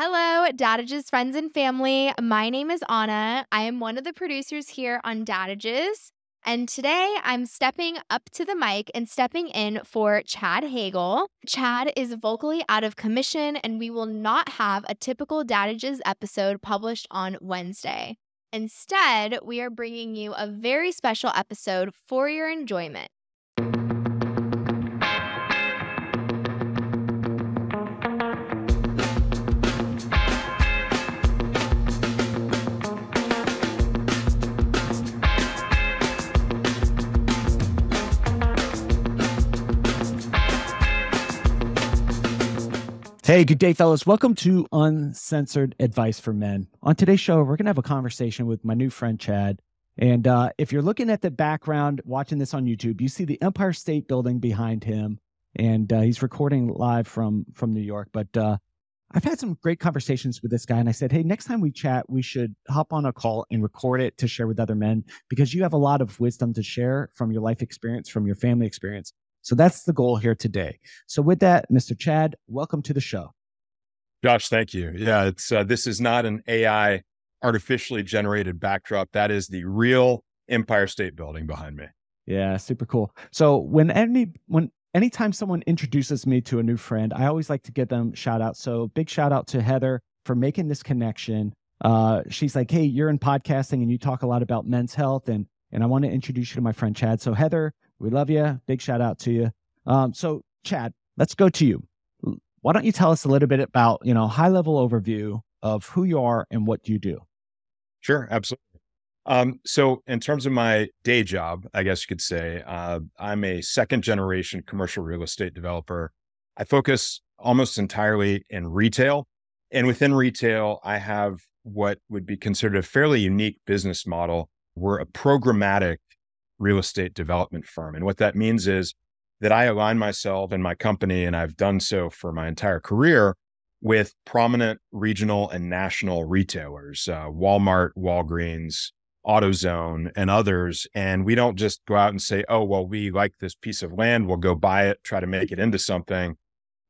Hello, Dadages friends and family. My name is Anna. I am one of the producers here on Dadages. And today I'm stepping up to the mic and stepping in for Chad Hagle. Chad is vocally out of commission, and we will not have a typical Dadages episode published on Wednesday. Instead, we are bringing you a very special episode for your enjoyment. Hey, good day, fellas. Welcome to Uncensored Advice for Men. On today's show, we're going to have a conversation with my new friend, Chad. And uh, if you're looking at the background, watching this on YouTube, you see the Empire State Building behind him. And uh, he's recording live from, from New York. But uh, I've had some great conversations with this guy. And I said, hey, next time we chat, we should hop on a call and record it to share with other men because you have a lot of wisdom to share from your life experience, from your family experience. So that's the goal here today. So with that, Mr. Chad, welcome to the show. Josh, thank you. Yeah, it's uh, this is not an AI artificially generated backdrop. That is the real Empire State Building behind me. Yeah, super cool. So when any when anytime someone introduces me to a new friend, I always like to give them shout out. So big shout out to Heather for making this connection. Uh, she's like, "Hey, you're in podcasting and you talk a lot about men's health, and and I want to introduce you to my friend Chad." So Heather, we love you. Big shout out to you. Um, so, Chad, let's go to you. Why don't you tell us a little bit about, you know, high level overview of who you are and what you do? Sure, absolutely. Um, so, in terms of my day job, I guess you could say, uh, I'm a second generation commercial real estate developer. I focus almost entirely in retail. And within retail, I have what would be considered a fairly unique business model. We're a programmatic real estate development firm. And what that means is that I align myself and my company, and I've done so for my entire career with prominent regional and national retailers, uh, Walmart, Walgreens, AutoZone, and others. And we don't just go out and say, oh, well, we like this piece of land, we'll go buy it, try to make it into something.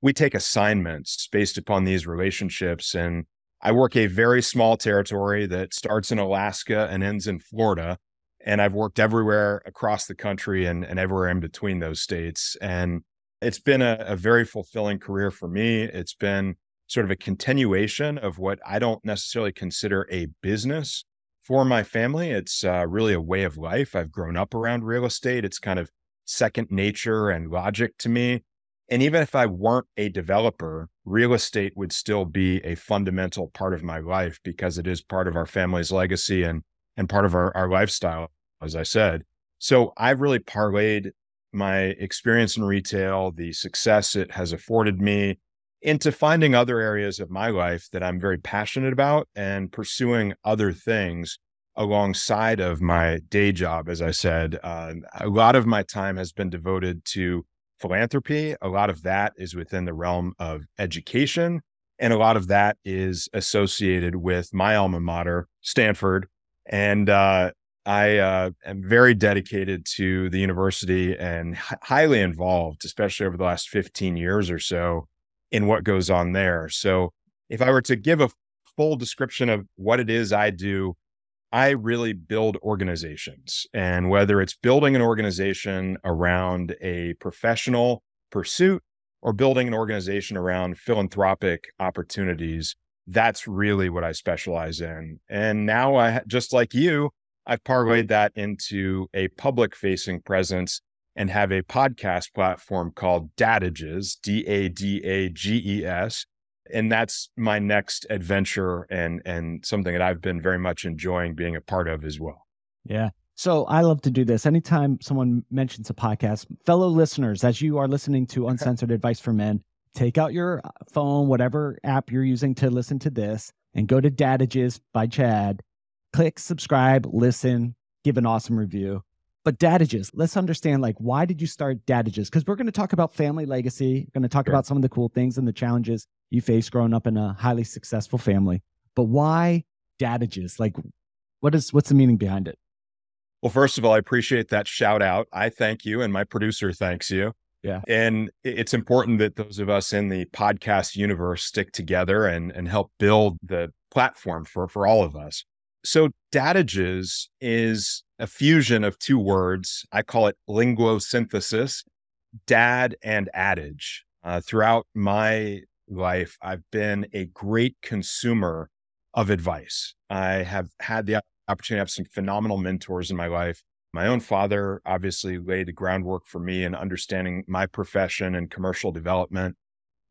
We take assignments based upon these relationships. And I work a very small territory that starts in Alaska and ends in Florida and I've worked everywhere across the country and, and everywhere in between those states. And it's been a, a, very fulfilling career for me. It's been sort of a continuation of what I don't necessarily consider a business for my family. It's uh, really a way of life. I've grown up around real estate. It's kind of second nature and logic to me. And even if I weren't a developer, real estate would still be a fundamental part of my life because it is part of our family's legacy and and part of our, our lifestyle as I said. So I've really parlayed my experience in retail, the success it has afforded me, into finding other areas of my life that I'm very passionate about and pursuing other things alongside of my day job. As I said, uh, a lot of my time has been devoted to philanthropy. A lot of that is within the realm of education. And a lot of that is associated with my alma mater, Stanford. And uh, I uh, am very dedicated to the university and h- highly involved, especially over the last 15 years or so, in what goes on there. So, if I were to give a full description of what it is I do, I really build organizations. And whether it's building an organization around a professional pursuit or building an organization around philanthropic opportunities, that's really what I specialize in. And now I, just like you, I've parlayed that into a public facing presence and have a podcast platform called Dadages, D A D A G E S. And that's my next adventure and and something that I've been very much enjoying being a part of as well. Yeah. So I love to do this. Anytime someone mentions a podcast, fellow listeners, as you are listening to Uncensored Advice for Men, take out your phone, whatever app you're using to listen to this, and go to Dadages by Chad click subscribe, listen, give an awesome review. But Dadages, let's understand like why did you start Dadages? Because we're going to talk about family legacy. We're going to talk sure. about some of the cool things and the challenges you face growing up in a highly successful family. But why Dadages? Like, what is what's the meaning behind it? Well, first of all, I appreciate that shout out. I thank you, and my producer thanks you. Yeah. And it's important that those of us in the podcast universe stick together and, and help build the platform for, for all of us. So Dadages is a fusion of two words. I call it linguosynthesis, dad and adage. Uh, throughout my life, I've been a great consumer of advice. I have had the opportunity to have some phenomenal mentors in my life. My own father obviously laid the groundwork for me in understanding my profession and commercial development,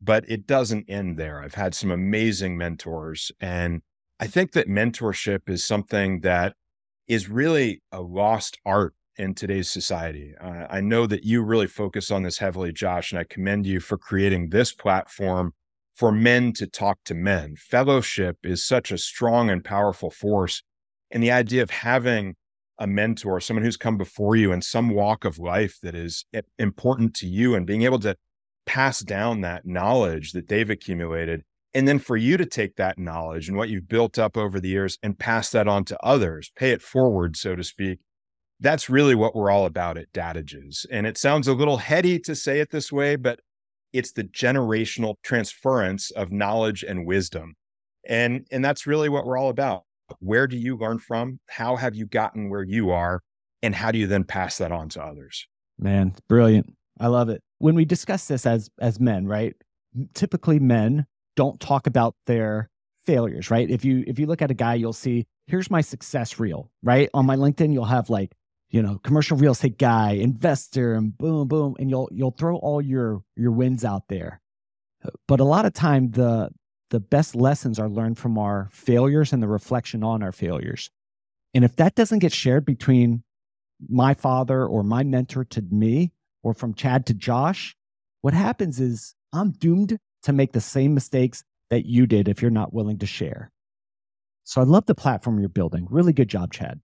but it doesn't end there. I've had some amazing mentors. And I think that mentorship is something that is really a lost art in today's society. Uh, I know that you really focus on this heavily, Josh, and I commend you for creating this platform for men to talk to men. Fellowship is such a strong and powerful force. And the idea of having a mentor, someone who's come before you in some walk of life that is important to you, and being able to pass down that knowledge that they've accumulated. And then for you to take that knowledge and what you've built up over the years and pass that on to others, pay it forward, so to speak. That's really what we're all about at Dadages. And it sounds a little heady to say it this way, but it's the generational transference of knowledge and wisdom. And, and that's really what we're all about. Where do you learn from? How have you gotten where you are? And how do you then pass that on to others? Man, brilliant. I love it. When we discuss this as as men, right? Typically men don't talk about their failures, right? If you if you look at a guy, you'll see here's my success reel, right? On my LinkedIn, you'll have like you know, commercial real estate guy, investor, and boom, boom, and you'll you'll throw all your your wins out there. But a lot of time the the best lessons are learned from our failures and the reflection on our failures. And if that doesn't get shared between my father or my mentor to me or from Chad to Josh, what happens is I'm doomed to make the same mistakes that you did if you're not willing to share. So I love the platform you're building. Really good job, Chad.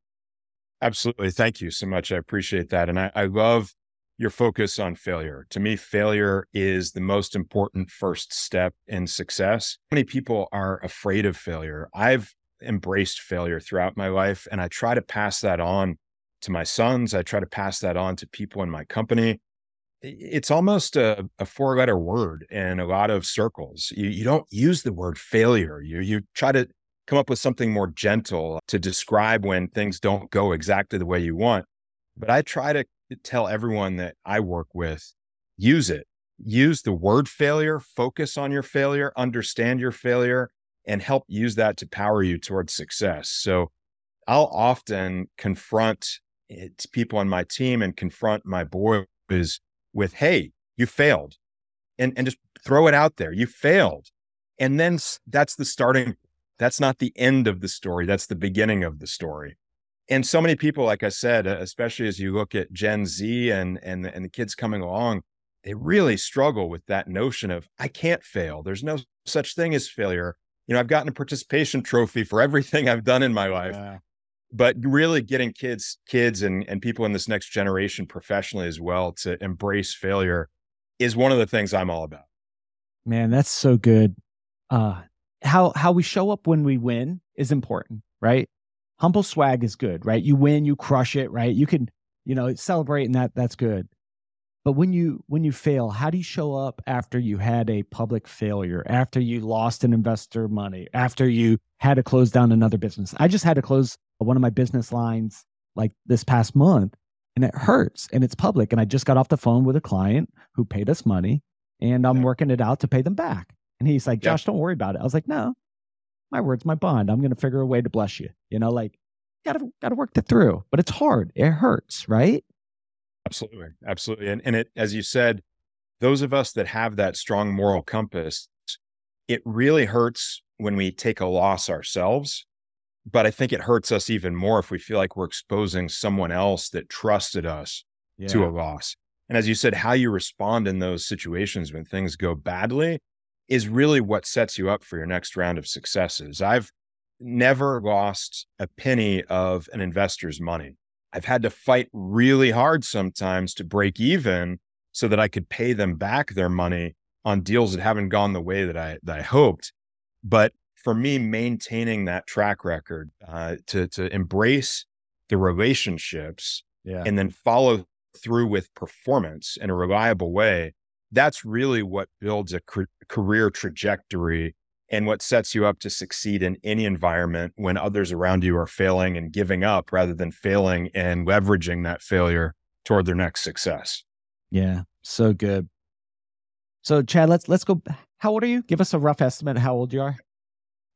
Absolutely. Thank you so much. I appreciate that. And I, I love your focus on failure. To me, failure is the most important first step in success. Many people are afraid of failure. I've embraced failure throughout my life, and I try to pass that on to my sons. I try to pass that on to people in my company. It's almost a, a four letter word in a lot of circles. You, you don't use the word failure. You, you try to come up with something more gentle to describe when things don't go exactly the way you want. But I try to tell everyone that I work with use it. Use the word failure, focus on your failure, understand your failure, and help use that to power you towards success. So I'll often confront eh, people on my team and confront my boys with, hey, you failed. And, and just throw it out there. You failed. And then that's the starting that's not the end of the story. That's the beginning of the story. And so many people, like I said, uh, especially as you look at Gen Z and and and the kids coming along, they really struggle with that notion of I can't fail. There's no such thing as failure. You know, I've gotten a participation trophy for everything I've done in my life. Yeah. But really getting kids, kids and, and people in this next generation professionally as well to embrace failure is one of the things I'm all about. Man, that's so good. Uh, how how we show up when we win is important, right? Humble swag is good, right? You win, you crush it, right? You can, you know, celebrate and that that's good. But when you when you fail, how do you show up after you had a public failure, after you lost an investor money, after you had to close down another business? I just had to close one of my business lines like this past month and it hurts and it's public and I just got off the phone with a client who paid us money and I'm yeah. working it out to pay them back. And he's like, Josh, yep. don't worry about it. I was like, no, my word's my bond. I'm going to figure a way to bless you. You know, like, gotta, gotta work it through, but it's hard. It hurts, right? Absolutely. Absolutely. And, and it, as you said, those of us that have that strong moral compass, it really hurts when we take a loss ourselves. But I think it hurts us even more if we feel like we're exposing someone else that trusted us yeah. to a loss. And as you said, how you respond in those situations when things go badly is really what sets you up for your next round of successes. I've never lost a penny of an investor's money. I've had to fight really hard sometimes to break even so that I could pay them back their money on deals that haven't gone the way that I that I hoped. But for me, maintaining that track record uh, to to embrace the relationships yeah. and then follow through with performance in a reliable way, that's really what builds a career trajectory and what sets you up to succeed in any environment when others around you are failing and giving up rather than failing and leveraging that failure toward their next success. Yeah, so good. So Chad, let's let's go. How old are you? Give us a rough estimate of how old you are.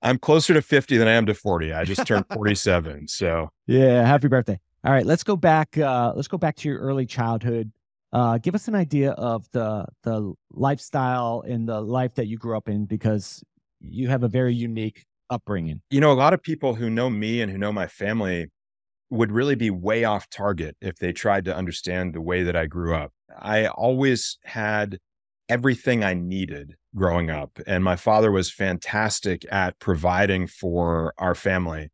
I'm closer to 50 than I am to 40. I just turned 47. So yeah, happy birthday. All right, let's go back. Uh, let's go back to your early childhood. Uh, give us an idea of the the lifestyle and the life that you grew up in, because you have a very unique upbringing. You know, a lot of people who know me and who know my family would really be way off target if they tried to understand the way that I grew up. I always had everything I needed growing up, and my father was fantastic at providing for our family.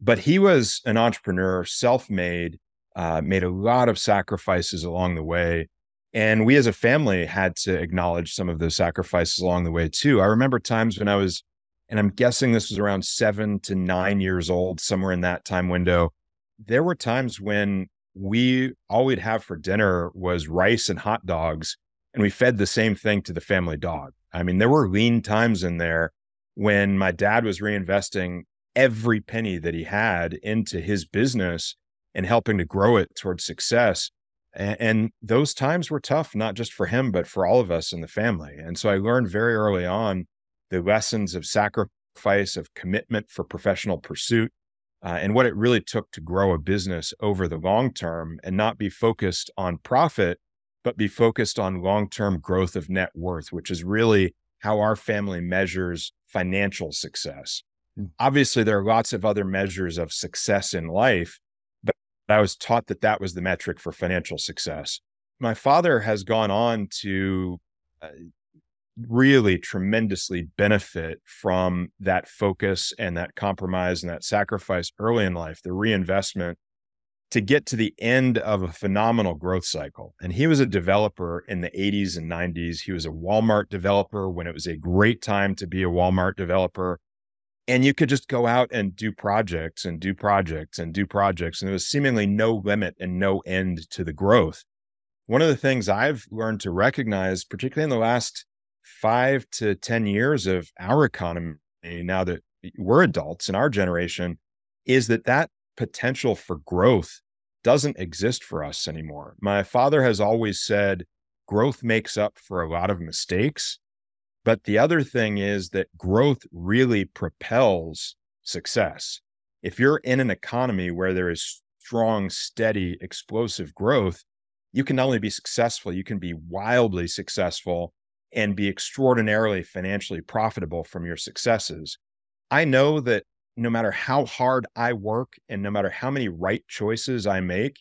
But he was an entrepreneur, self made, uh, made a lot of sacrifices along the way. And we as a family had to acknowledge some of those sacrifices along the way too. I remember times when I was, and I'm guessing this was around seven to nine years old, somewhere in that time window. There were times when we all we'd have for dinner was rice and hot dogs, and we fed the same thing to the family dog. I mean, there were lean times in there when my dad was reinvesting every penny that he had into his business and helping to grow it towards success. And, and, those times were tough, not just for him, but for all of us in the family. And so I learned very early on the lessons of sacrifice, of commitment for professional pursuit, uh, and what it really took to grow a business over the long term and not be focused on profit, but be focused on long term growth of net worth, which is really how our family measures financial success. Mm. Obviously, there are lots of other measures of success in life, but I was taught that that was the metric for financial success. My father has gone on to uh, really tremendously benefit from that focus and that compromise and that sacrifice early in life, the reinvestment to get to the end of a phenomenal growth cycle. And he was a developer in the 80s and 90s. He was a Walmart developer when it was a great time to be a Walmart developer and you could just go out and do projects and do projects and do projects and there was seemingly no limit and no end to the growth one of the things i've learned to recognize particularly in the last five to ten years of our economy now that we're adults in our generation is that that potential for growth doesn't exist for us anymore my father has always said growth makes up for a lot of mistakes but the other thing is that growth really propels success. If you're in an economy where there is strong, steady, explosive growth, you can not only be successful, you can be wildly successful and be extraordinarily financially profitable from your successes. I know that no matter how hard I work and no matter how many right choices I make,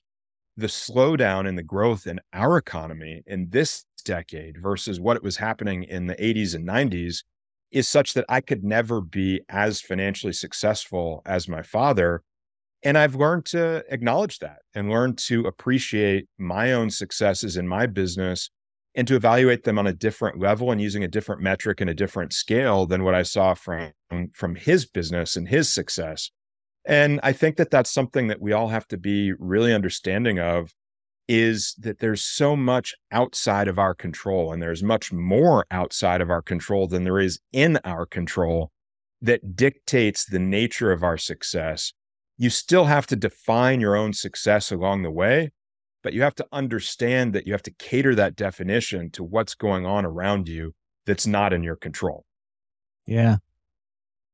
the slowdown in the growth in our economy in this decade versus what it was happening in the 80s and 90s is such that I could never be as financially successful as my father. And I've learned to acknowledge that and learn to appreciate my own successes in my business and to evaluate them on a different level and using a different metric and a different scale than what I saw from from his business and his success. And I think that that's something that we all have to be really understanding of is that there's so much outside of our control and there's much more outside of our control than there is in our control that dictates the nature of our success. You still have to define your own success along the way, but you have to understand that you have to cater that definition to what's going on around you that's not in your control. Yeah.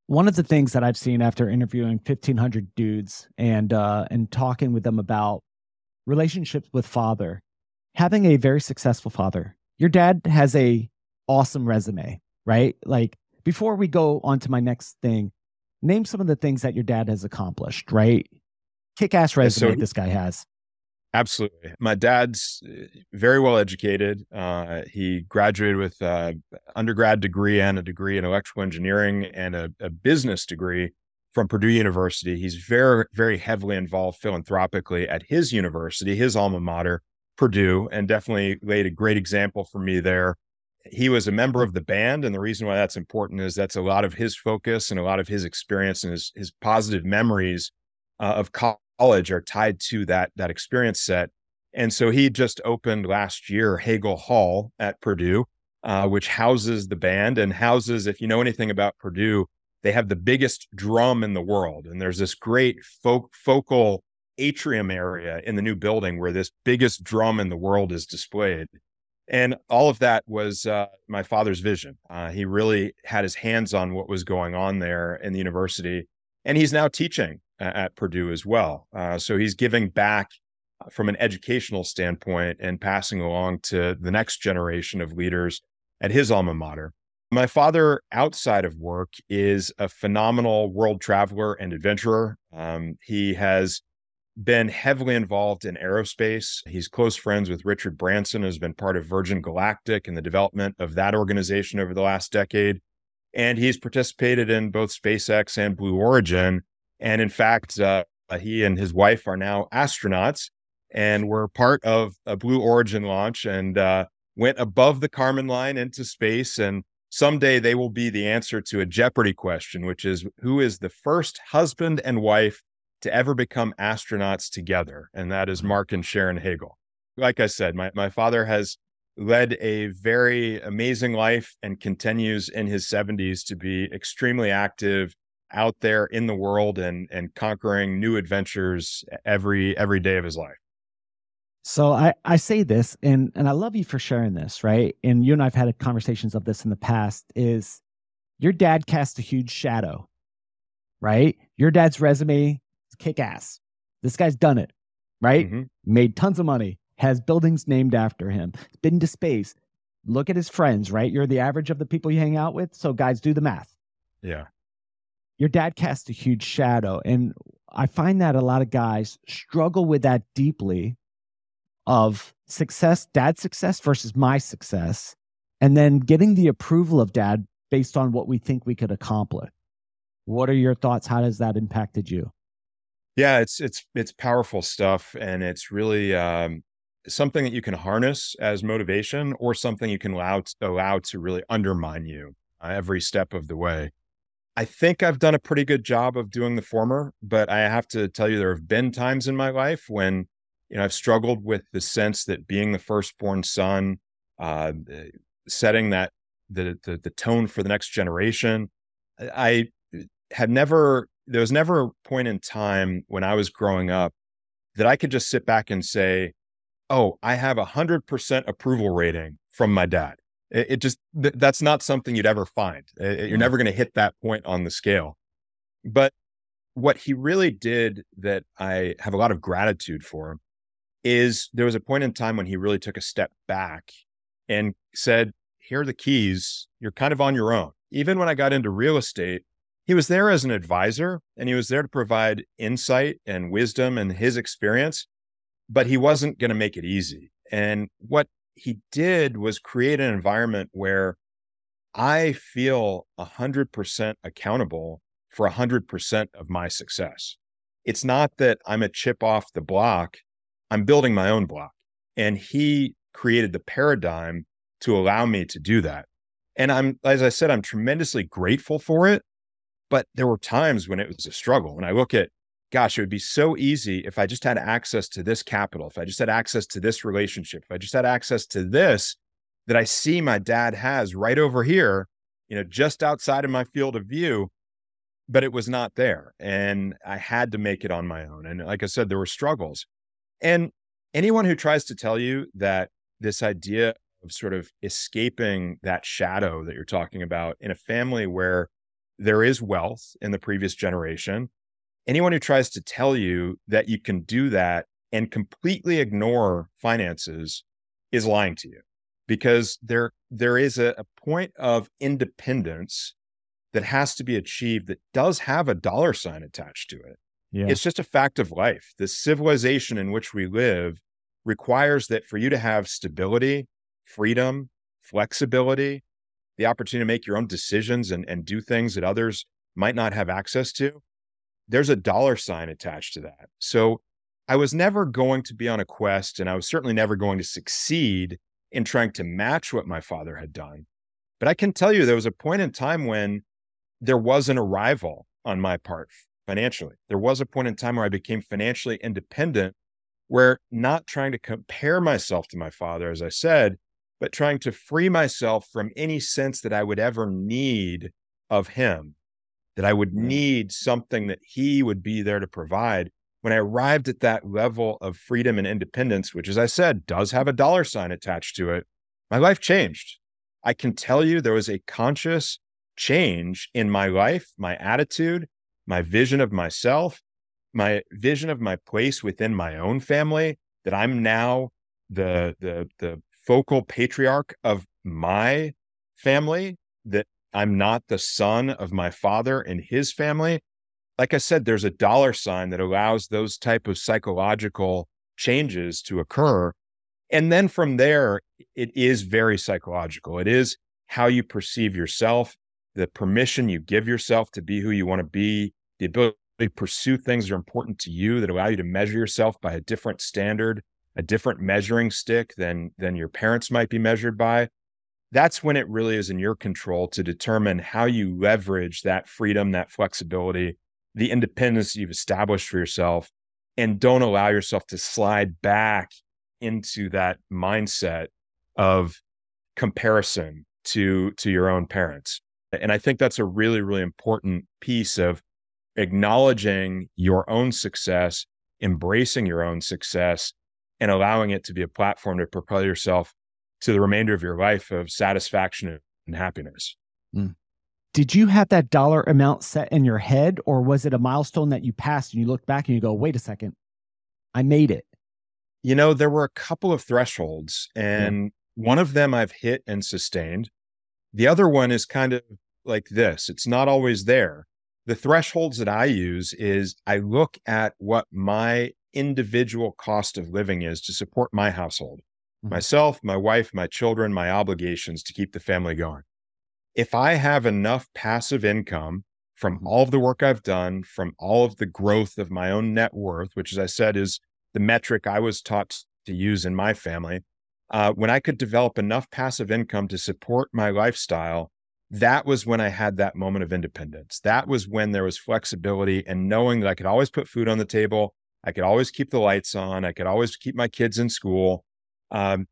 One of the things that I've seen after interviewing 1500 dudes and uh and talking with them about relationships with father, having a very successful father. Your dad has a awesome resume, right? Like before we go on to my next thing, name some of the things that your dad has accomplished, right? Kick ass resume so, this guy has. Absolutely. My dad's uh, very well educated. Uh, he graduated with an undergrad degree and a degree in electrical engineering and a, a business degree from Purdue University. He's very, very heavily involved philanthropically at his university, his alma mater, Purdue, and definitely laid a great example for me there. He was a member of the band. And the reason why that's important is that's a lot of his focus and a lot of his experience and his, his positive memories uh, of college are tied to that, that experience set. And so he just opened last year Hagle Hall at Purdue, uh, which houses the band and houses, if you know anything about Purdue, they have the biggest drum in the world. And there's this great folk, focal atrium area in the new building where this biggest drum in the world is displayed. And all of that was uh, my father's vision. Uh, he really had his hands on what was going on there in the university. And he's now teaching at Purdue as well. Uh, so he's giving back from an educational standpoint and passing along to the next generation of leaders at his alma mater. My father, outside of work, is a phenomenal world traveler and adventurer. Um, he has been heavily involved in aerospace. He's close friends with Richard Branson, has been part of Virgin Galactic and the development of that organization over the last decade. And he's participated in both SpaceX and Blue Origin. And in fact, uh, he and his wife are now astronauts and were part of a Blue Origin launch and uh, went above the Kármán line into space. And someday they will be the answer to a Jeopardy question, which is who is the first husband and wife to ever become astronauts together? And that is. Mark and Sharon Hagle. Like I said, my, my father has led a very amazing life and continues in his 70s to be extremely active out there in the world and and conquering new adventures every every day of his life. So I, I say this and and I love you for sharing this, right? And you and I've had conversations of this in the past is your dad cast a huge shadow, right? Your dad's resume is kick ass. This guy's done it, right? Mm-hmm. Made tons of money, has buildings named after him, been to space. Look at his friends, right? You're the average of the people you hang out with. So guys, do the math. Yeah. Your dad cast a huge shadow. And I find that a lot of guys struggle with that deeply of success, dad's success versus my success, and then getting the approval of dad based on what we think we could accomplish. What are your thoughts? How has that impacted you? Yeah, it's it's it's powerful stuff, and it's really um, something that you can harness as motivation, or something you can allow to, allow to really undermine you uh, every step of the way. I think I've done a pretty good job of doing the former, but I have to tell you, there have been times in my life when you know, I've struggled with the sense that being the firstborn son, uh, setting that the, the, the tone for the next generation. I had never there was never a point in time when I was growing up that I could just sit back and say, "Oh, I have a hundred percent approval rating from my dad." It, it just th- that's not something you'd ever find. It, you're never going to hit that point on the scale. But what he really did that I have a lot of gratitude for is there was a point in time when he really took a step back and said, Here are the keys. You're kind of on your own. Even when I got into real estate, he was there as an advisor and he was there to provide insight and wisdom and his experience, but he wasn't going to make it easy. And what he did was create an environment where I feel 100% accountable for 100% of my success. It's not that I'm a chip off the block I'm building my own block. And he created the paradigm to allow me to do that. And I'm, as I said, I'm tremendously grateful for it. But there were times when it was a struggle. When I look at, gosh, it would be so easy if I just had access to this capital, if I just had access to this relationship, if I just had access to this that I see my dad has right over here, you know, just outside of my field of view, but it was not there. And I had to make it on my own. And like I said, there were struggles. And anyone who tries to tell you that this idea of sort of escaping that shadow that you're talking about in a family where there is wealth in the previous generation, anyone who tries to tell you that you can do that and completely ignore finances is lying to you because there there is a, a point of independence that has to be achieved that does have a dollar sign attached to it yeah. It's just a fact of life. The civilization in which we live requires that for you to have stability, freedom, flexibility, the opportunity to make your own decisions and, and do things that others might not have access to, there's a dollar sign attached to that. So I was never going to be on a quest, and I was certainly never going to succeed in trying to match what my father had done. But I can tell you, there was a point in time when there was an arrival on my part financially. There was a point in time where I became financially independent where not trying to compare myself to my father, as I said, but trying to free myself from any sense that I would ever need of him, that I would need something that he would be there to provide. When I arrived at that level of freedom and independence, which, as I said, does have a dollar sign attached to it, my life changed. I can tell you there was a conscious change in my life, my attitude, my vision of myself, my vision of my place within my own family, that I'm now the the the focal patriarch of my family, that I'm not the son of my father and his family. Like I said, there's a dollar sign that allows those type of psychological changes to occur. And then from there, it is very psychological. It is how you perceive yourself, the permission you give yourself to be who you want to be, the ability to pursue things that are important to you that allow you to measure yourself by a different standard, a different measuring stick than than your parents might be measured by. That's when it really is in your control to determine how you leverage that freedom, that flexibility, the independence you've established for yourself, and don't allow yourself to slide back into that mindset of comparison to to your own parents. And I think that's a really, really important piece of acknowledging your own success, embracing your own success, and allowing it to be a platform to propel yourself to the remainder of your life of satisfaction and happiness. Mm. Did you have that dollar amount set in your head, or was it a milestone that you passed and you look back and you go, wait a second, I made it? You know, there were a couple of thresholds, and yeah. one of them I've hit and sustained. The other one is kind of like this it's not always there. The thresholds that I use is I look at what my individual cost of living is to support my household, mm-hmm. myself, my wife, my children, my obligations to keep the family going. If I have enough passive income from mm-hmm. all of the work I've done, from all of the growth of my own net worth, which, as I said, is the metric I was taught to use in my family, uh, when I could develop enough passive income to support my lifestyle, that was when I had that moment of independence. That was when there was flexibility and knowing that I could always put food on the table. I could always keep the lights on. I could always keep my kids in school. Um,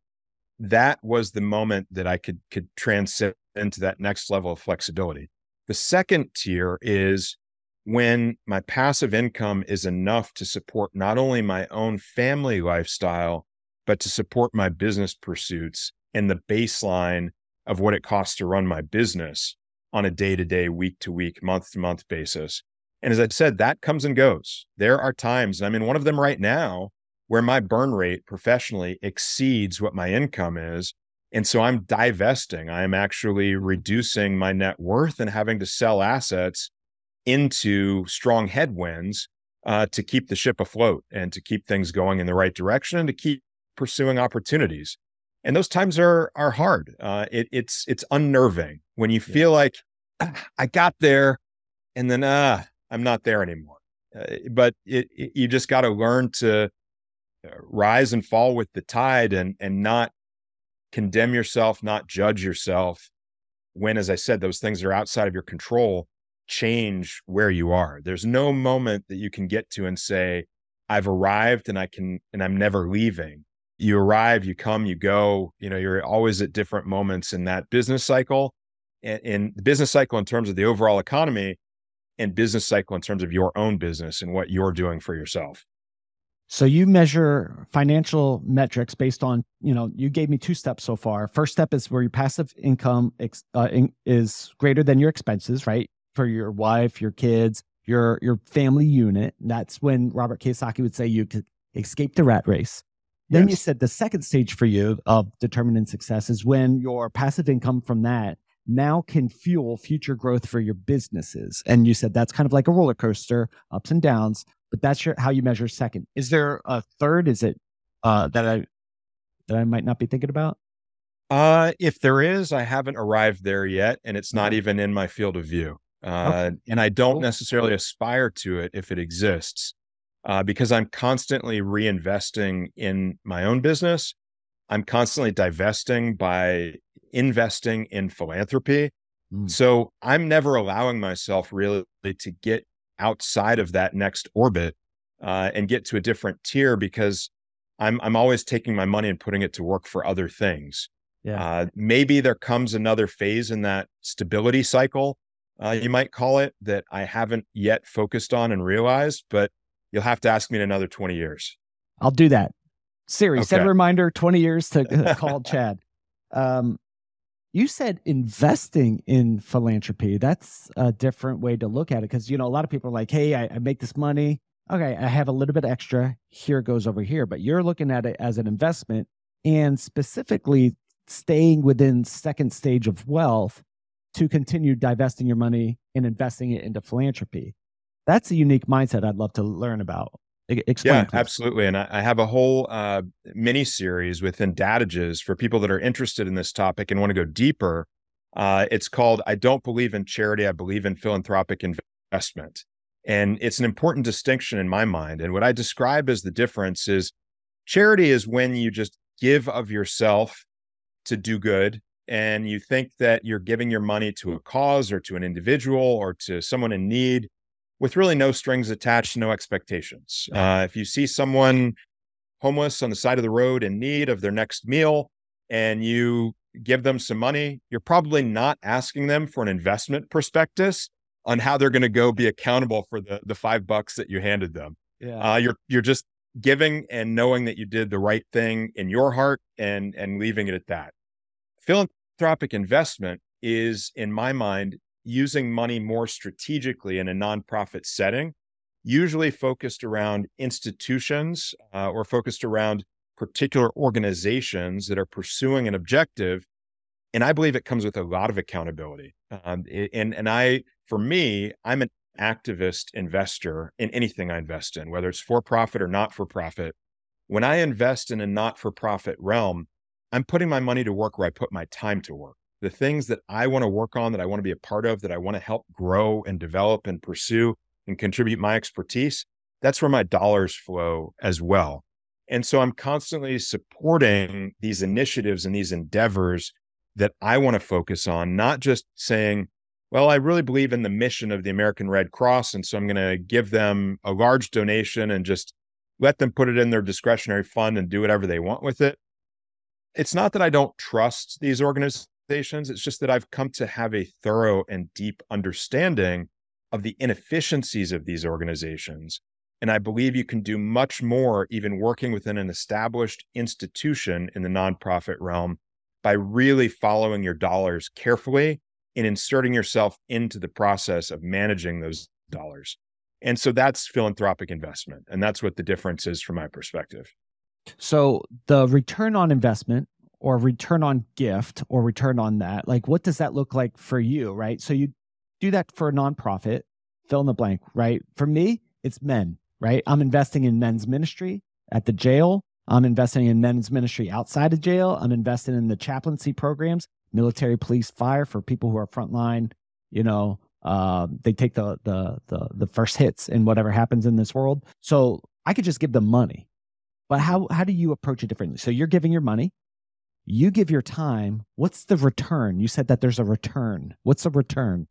that was the moment that I could could transcend into that next level of flexibility. The second tier is when my passive income is enough to support not only my own family lifestyle, but to support my business pursuits and the baseline of what it costs to run my business on a day to day, week to week, month to month basis. And as I've said, that comes and goes. There are times, and I'm in one of them right now, where my burn rate professionally exceeds what my income is. And so I'm divesting. I'm actually reducing my net worth and having to sell assets into strong headwinds uh, to keep the ship afloat and to keep things going in the right direction and to keep pursuing opportunities. And those times are are hard. Uh, it, it's it's unnerving when you feel yeah. like ah, I got there, and then ah, I'm not there anymore. Uh, but it, it, you just got to learn to rise and fall with the tide, and and not condemn yourself, not judge yourself. When, as I said, those things are outside of your control, change where you are. There's no moment that you can get to and say, I've arrived and I can, and I'm never leaving you arrive, you come, you go, you know, you're always at different moments in that business cycle and in the business cycle in terms of the overall economy and business cycle in terms of your own business and what you're doing for yourself. So you measure financial metrics based on, you know, you gave me two steps so far. First step is where your passive income ex, uh, in, is greater than your expenses, right? For your wife, your kids, your your family unit. That's when Robert Kiyosaki would say you could escape the rat race. Then yes. you said the second stage for you of determining success is when your passive income from that now can fuel future growth for your businesses. And you said that's kind of like a roller coaster, ups and downs, but that's your, how you measure second. Is there a third? Is it uh, that I that I might not be thinking about? Uh, if there is, I haven't arrived there yet, and it's not even in my field of view. Uh, okay. And I don't necessarily aspire to it if it exists uh, because I'm constantly reinvesting in my own business. I'm constantly divesting by investing in philanthropy. Mm. So I'm never allowing myself really to get outside of that next orbit uh, and get to a different tier because I'm I'm always taking my money and putting it to work for other things. Yeah. Uh, maybe there comes another phase in that stability cycle, uh, you might call it, that I haven't yet focused on and realized, but you'll have to ask me in another 20 years. I'll do that. Siri, set a reminder 20 years to call Chad. Um, you said investing in philanthropy. That's a different way to look at it because, you know, a lot of people are like, hey, I, I make this money. Okay, I have a little bit extra. Here goes over here. But you're looking at it as an investment and specifically staying within second stage of wealth to continue divesting your money and investing it into philanthropy. That's a unique mindset I'd love to learn about. Explain. Yeah, please. absolutely. And I, I have a whole uh, mini series within Dadages for people that are interested in this topic and want to go deeper. Uh, it's called I Don't Believe in Charity, I Believe in Philanthropic Investment. And it's an important distinction in my mind. And what I describe as the difference is charity is when you just give of yourself to do good. And you think that you're giving your money to a cause or to an individual or to someone in need with really no strings attached, no expectations. Uh, if you see someone homeless on the side of the road in need of their next meal and you give them some money, you're probably not asking them for an investment prospectus on how they're going to go be accountable for the, the five bucks that you handed them. Yeah. Uh, you're you're just giving and knowing that you did the right thing in your heart and and leaving it at that. Philanthropic investment is, in my mind, using money more strategically in a nonprofit setting, usually focused around institutions uh, or focused around particular organizations that are pursuing an objective. And I believe it comes with a lot of accountability. Um, and and I, for me, I'm an activist investor in anything I invest in, whether it's for profit or not for profit. When I invest in a not for profit realm, I'm putting my money to work where I put my time to work. The things that I want to work on, that I want to be a part of, that I want to help grow and develop and pursue and contribute my expertise, that's where my dollars flow as well. And so I'm constantly supporting these initiatives and these endeavors that I want to focus on, not just saying, well, I really believe in the mission of the American Red Cross. And so I'm going to give them a large donation and just let them put it in their discretionary fund and do whatever they want with it. It's not that I don't trust these organizations. It's just that I've come to have a thorough and deep understanding of the inefficiencies of these organizations. And I believe you can do much more, even working within an established institution in the nonprofit realm, by really following your dollars carefully and inserting yourself into the process of managing those dollars. And so that's philanthropic investment. And that's what the difference is from my perspective. So the return on investment or return on gift or return on that, like what does that look like for you, right? So you do that for a nonprofit, fill in the blank, right? For me, it's men, right? I'm investing in men's ministry at the jail. I'm investing in men's ministry outside of jail. I'm investing in the chaplaincy programs, military, police, fire for people who are frontline. You know, uh, they take the, the the the first hits in whatever happens in this world. So I could just give them money, but how how do you approach it differently? So you're giving your money, you give your time. What's the return? You said that there's a return. What's the return?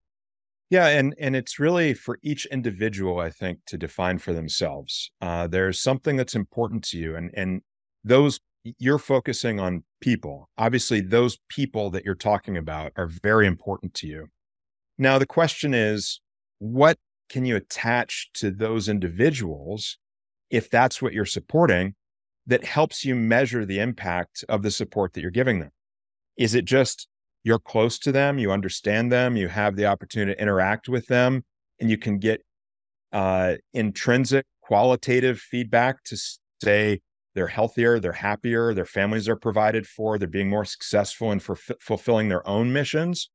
Yeah, and and it's really for each individual, I think, to define for themselves. Uh, there's something that's important to you, and and those you're focusing on people. Obviously, those people that you're talking about are very important to you. Now, the question is, what can you attach to those individuals, if that's what you're supporting, that helps you measure the impact of the support that you're giving them? Is it just you're close to them, you understand them, you have the opportunity to interact with them, and you can get uh, intrinsic qualitative feedback to say they're healthier, they're happier, their families are provided for, they're being more successful in fulf- fulfilling their own missions?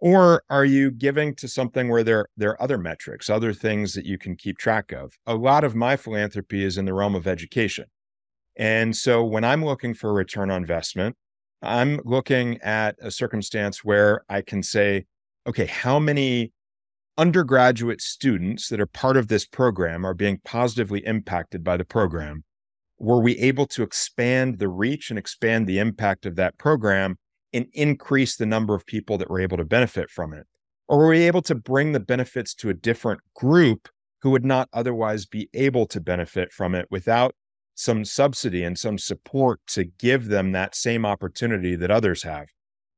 Or are you giving to something where there, there are other metrics, other things that you can keep track of? A lot of my philanthropy is in the realm of education. And so when I'm looking for a return on investment, I'm looking at a circumstance where I can say, okay, how many undergraduate students that are part of this program are being positively impacted by the program? Were we able to expand the reach and expand the impact of that program and increase the number of people that were able to benefit from it? Or were we able to bring the benefits to a different group who would not otherwise be able to benefit from it without some subsidy and some support to give them that same opportunity that others have.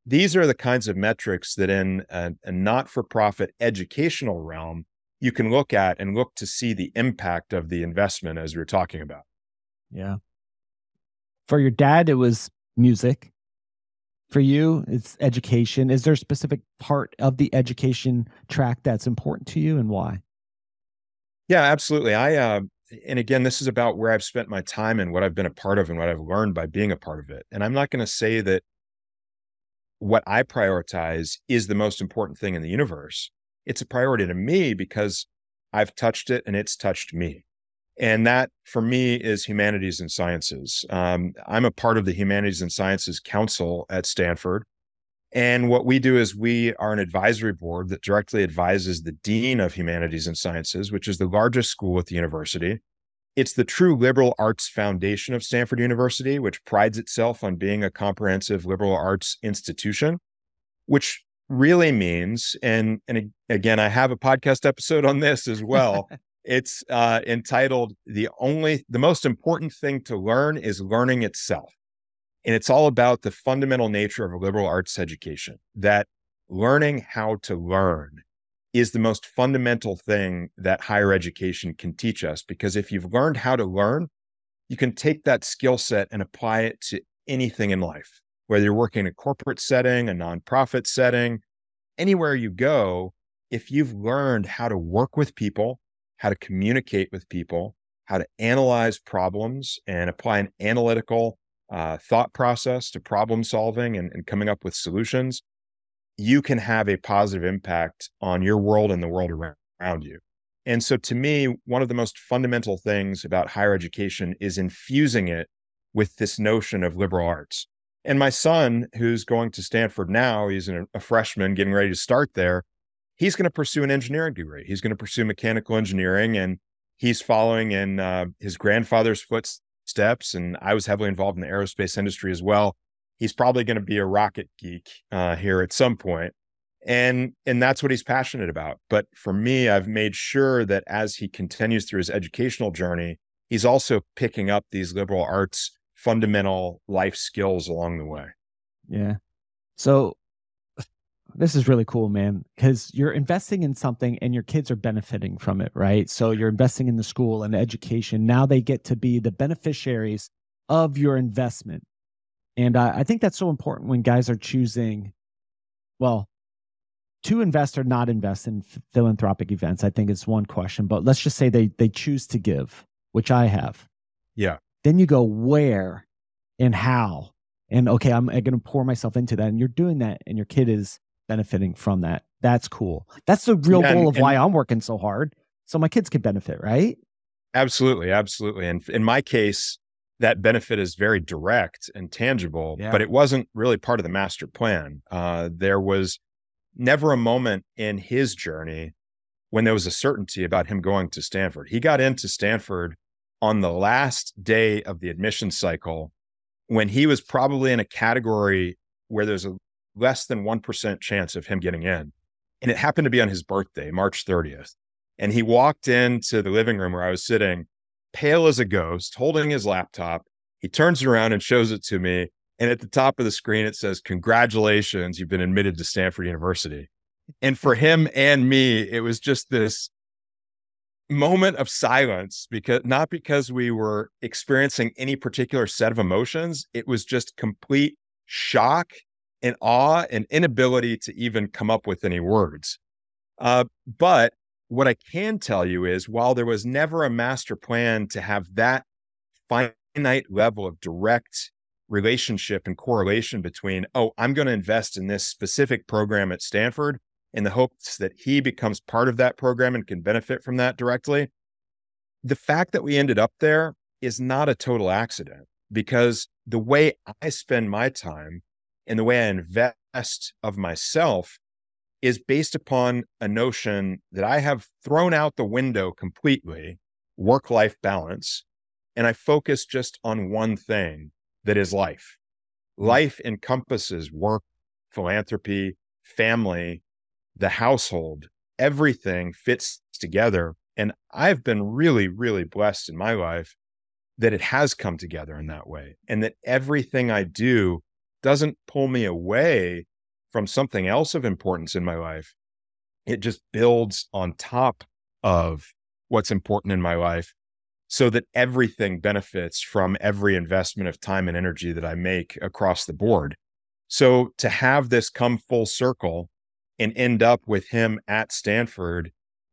These are the kinds of metrics that in a, a not for profit educational realm, you can look at and look to see the impact of the investment as we are talking about. Yeah. For your dad, it was music. For you, it's education. Is there a specific part of the education track that's important to you and why? Yeah, absolutely. I, uh, and again, this is about where I've spent my time and what I've been a part of and what I've learned by being a part of it. And I'm not going to say that what I prioritize is the most important thing in the universe. It's a priority to me because I've touched it and it's touched me. And that for me is humanities and sciences. Um, I'm a part of the Humanities and Sciences Council at Stanford. And what we do is we are an advisory board that directly advises the Dean of Humanities and Sciences, which is the largest school at the university. It's the true liberal arts foundation of Stanford University, which prides itself on being a comprehensive liberal arts institution, which really means, and, and again, I have a podcast episode on this as well. it's uh, entitled "The Only the Most Important Thing to Learn is Learning Itself," and it's all about the fundamental nature of a liberal arts education. That learning how to learn is the most fundamental thing that higher education can teach us. Because if you've learned how to learn, you can take that skill set and apply it to anything in life, whether you're working in a corporate setting, a nonprofit setting, anywhere you go. If you've learned how to work with people, how to communicate with people, how to analyze problems and apply an analytical uh, thought process to problem solving and, and coming up with solutions, you can have a positive impact on your world and the world around, you. And so, to me, one of the most fundamental things about higher education is infusing it with this notion of liberal arts. And my son, who's going to Stanford now, he's a freshman getting ready to start there. He's going to pursue an engineering degree. He's going to pursue mechanical engineering, and he's following in uh, his grandfather's footsteps. And I was heavily involved in the aerospace industry as well. He's probably going to be a rocket geek uh, here at some point and and that's what he's passionate about. But for me i've made sure that as he continues through his educational journey he's also picking up these liberal arts fundamental life skills along the way. Yeah. So this is really cool man because you're investing in something and your kids are benefiting from it right so you're investing in the school and education now they get to be the beneficiaries of your investment and uh, I think that's so important when guys are choosing, well, to invest or not invest in philanthropic events. I think it's one question, but let's just say they they choose to give, which I have. Yeah. Then you go where and how. And okay, I'm, I'm going to pour myself into that. And you're doing that, and your kid is benefiting from that. That's cool. That's the real yeah, goal of and, why I'm working so hard. So my kids can benefit, right? Absolutely. Absolutely. And in my case, that benefit is very direct and tangible, yeah. but it wasn't really part of the master plan. Uh, there was never a moment in his journey when there was a certainty about him going to Stanford. He got into Stanford on the last day of the admission cycle when he was probably in a category where there's a less than 1% chance of him getting in. And it happened to be on his birthday, March 30th. And he walked into the living room where I was sitting pale as a ghost, holding his laptop. He turns around and shows it to me. And at the top of the screen, it says, Congratulations, you've been admitted to Stanford University. And for him and me, it was just this moment of silence because not because we were experiencing any particular set of emotions, it was just complete shock and awe and inability to even come up with any words. Uh, but what I can tell you is while there was never a master plan to have that finite level of direct relationship and correlation between, oh, I'm going to invest in this specific program at Stanford in the hopes that he becomes part of that program and can benefit from that directly. The fact that we ended up there is not a total accident because the way I spend my time and the way I invest of myself is based upon a notion that I have thrown out the window completely work life balance. And I focus just on one thing that is life. Life encompasses work, philanthropy, family, the household, everything fits together. And I've been really, really blessed in my life that it has come together in that way and that everything I do doesn't pull me away from something else of importance in my life. It just builds on top of what's important in my life so that everything benefits from every investment of time and energy that I make across the board. So to have this come full circle and end up with him at Stanford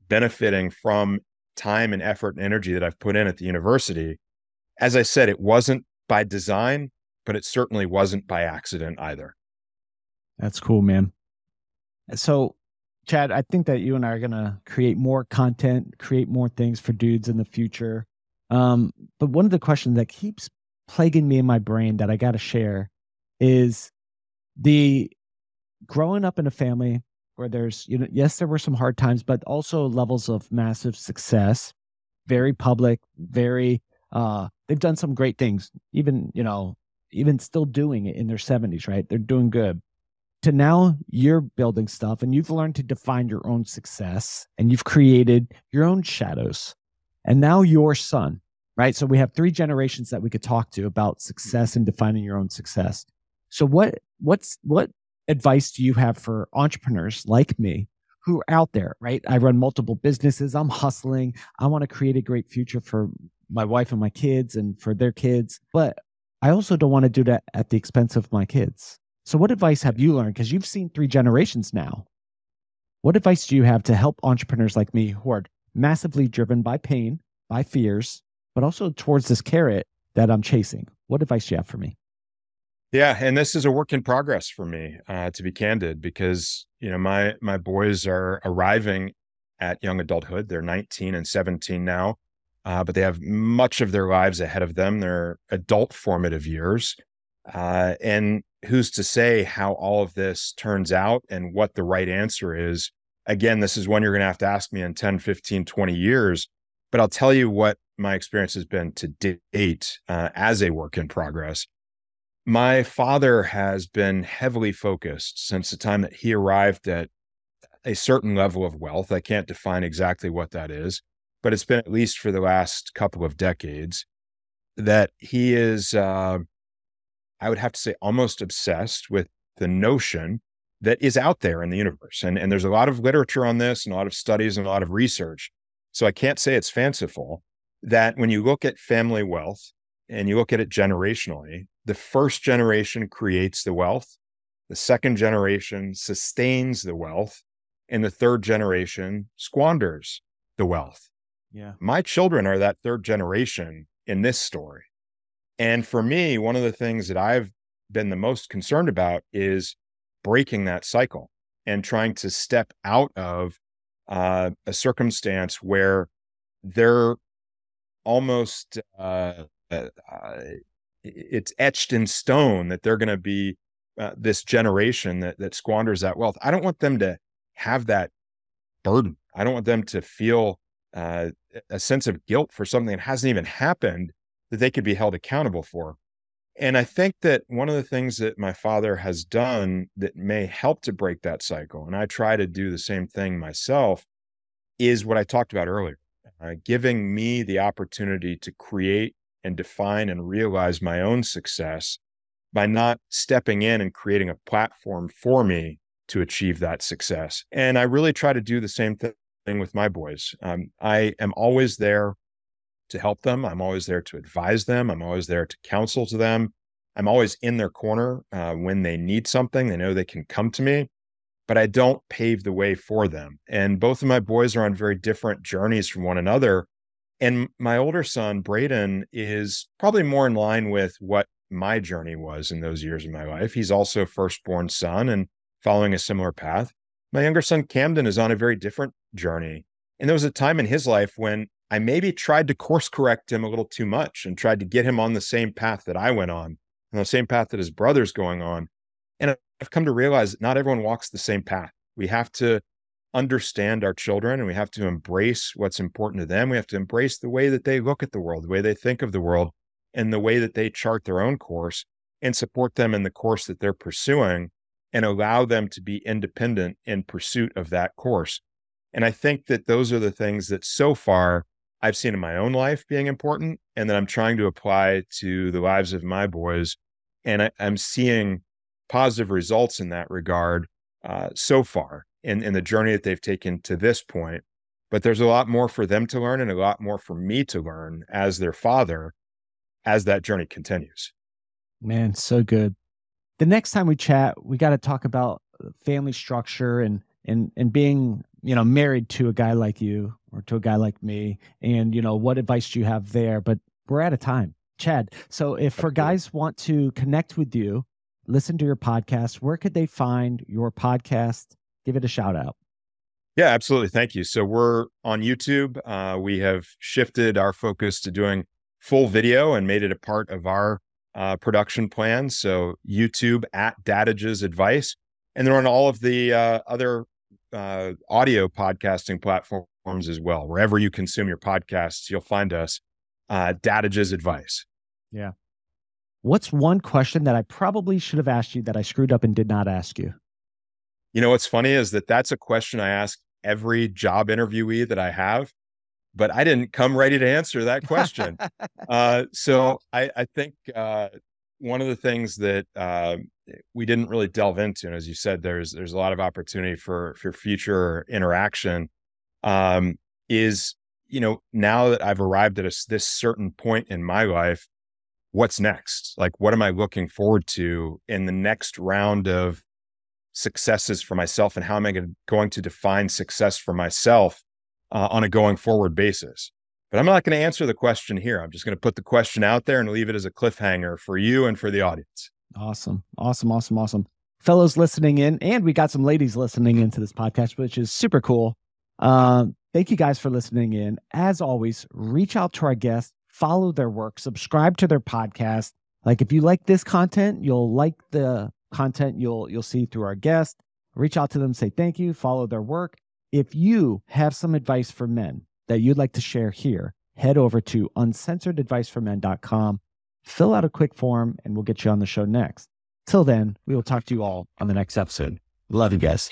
benefiting from time and effort and energy that I've put in at the university, as I said, it wasn't by design, but it certainly wasn't by accident either. That's cool, man. So, Chad, I think that you and I are going to create more content, create more things for dudes in the future. Um, but one of the questions that keeps plaguing me in my brain that I got to share is the growing up in a family where there's, you know, yes, there were some hard times, but also levels of massive success, very public, very, uh, they've done some great things, even, you know, even still doing it in their 70s, right? They're doing good. To now you're building stuff and you've learned to define your own success and you've created your own shadows. And now your son, right? So we have three generations that we could talk to about success and defining your own success. So what what's what advice do you have for entrepreneurs like me who are out there, right? I run multiple businesses, I'm hustling, I want to create a great future for my wife and my kids and for their kids, but I also don't want to do that at the expense of my kids. So what advice have you learned because you've seen three generations now? What advice do you have to help entrepreneurs like me who are massively driven by pain, by fears, but also towards this carrot that I'm chasing? What advice do you have for me? Yeah, and this is a work in progress for me, uh, to be candid, because you know my my boys are arriving at young adulthood. They're 19 and 17 now, uh, but they have much of their lives ahead of them. They're adult formative years, uh, and who's to say how all of this turns out and what the right answer is? Again, this is one you're going to have to ask me in 10, 15, 20 years. But I'll tell you what my experience has been to date uh, as a work in progress my father has been heavily focused since the time that he arrived at a certain level of wealth. I can't define exactly what that is, but it's been at least for the last couple of decades that he is, uh, I would have to say, almost obsessed with the notion that is out there in the universe. And, and there's a lot of literature on this and a lot of studies and a lot of research. So I can't say it's fanciful that when you look at family wealth and you look at it generationally, the first generation creates the wealth, the second generation sustains the wealth, and the third generation squanders the wealth. Yeah. My children are that third generation in this story. And for me, one of the things that I've been the most concerned about is breaking that cycle and trying to step out of uh, a circumstance where they're almost uh, uh, it's etched in stone that they're going to be uh, this generation that that squanders that wealth. I don't want them to have that burden. I don't want them to feel uh, a sense of guilt for something that hasn't even happened that they could be held accountable for. And I think that one of the things that my father has done that may help to break that cycle, and I try to do the same thing myself, is what I talked about earlier, uh, giving me the opportunity to create and define and realize my own success by not stepping in and creating a platform for me to achieve that success. And I really try to do the same thing with my boys. Um, I am always there to help them. I'm always there to advise them. I'm always there to counsel to them. I'm always in their corner uh, when they need something. They know they can come to me, but I don't pave the way for them. And both of my boys are on very different journeys from one another. And my older son, Braden, is probably more in line with what my journey was in those years of my life. He's also firstborn son and following a similar path. My younger son, Camden, is on a very different journey. And there was a time in his life when I maybe tried to course correct him a little too much and tried to get him on the same path that I went on, and the same path that his brother's going on. And I've come to realize that not everyone walks the same path. We have to understand our children and we have to embrace what's important to them. We have to embrace the way that they look at the world, the way they think of the world, and the way that they chart their own course and support them in the course that they're pursuing and allow them to be independent in pursuit of that course. And I think that those are the things that so far I've seen in my own life being important and that I'm trying to apply to the lives of my boys. And I, am seeing positive results in that regard uh, so far in, in the journey that they've taken to this point. But there's a lot more for them to learn and a lot more for me to learn as their father as that journey continues. Man, so good. The next time we chat, we got to talk about family structure and and and being you know married to a guy like you or to a guy like me and you know what advice do you have there? But we're out of time. Chad so if for guys want to connect with you listen to your podcast where could they find your podcast? Give it a shout out. Yeah absolutely. Thank you. So we're on youtube. Uh, we have shifted our focus to doing full video and made it a part of our uh, production plan. So youtube at Dadages advice. And they're on all of the uh, other uh, audio podcasting platforms as well. Wherever you consume your podcasts, you'll find us. Uh, Dadages advice. Yeah. What's one question that I probably should have asked you that I screwed up and did not ask you? You know, what's funny is that that's a question I ask every job interviewee that I have, but I didn't come ready to answer that question. uh, so I, I think uh, one of the things that uh, we didn't really delve into, and as you said, there's there's a lot of opportunity for for future interaction. Um, is you know now that I've arrived at a, this certain point in my life, what's next? Like, what am I looking forward to in the next round of successes for myself, and how am I going to define success for myself uh, on a going forward basis? But I'm not going to answer the question here. I'm just going to put the question out there and leave it as a cliffhanger for you and for the audience. Awesome. Awesome. Awesome. Awesome. Fellows listening in, and we got some ladies listening into this podcast, which is super cool. Um, thank you guys for listening in. As always, reach out to our guests, follow their work, subscribe to their podcast. Like if you like this content, you'll like the content you'll you'll see through our guests. Reach out to them, say thank you, follow their work. If you have some advice for men, that you'd like to share here, head over to uncensoredadviceformen.com, fill out a quick form, and we'll get you on the show next. Till then, we will talk to you all on the next episode. Love you guys.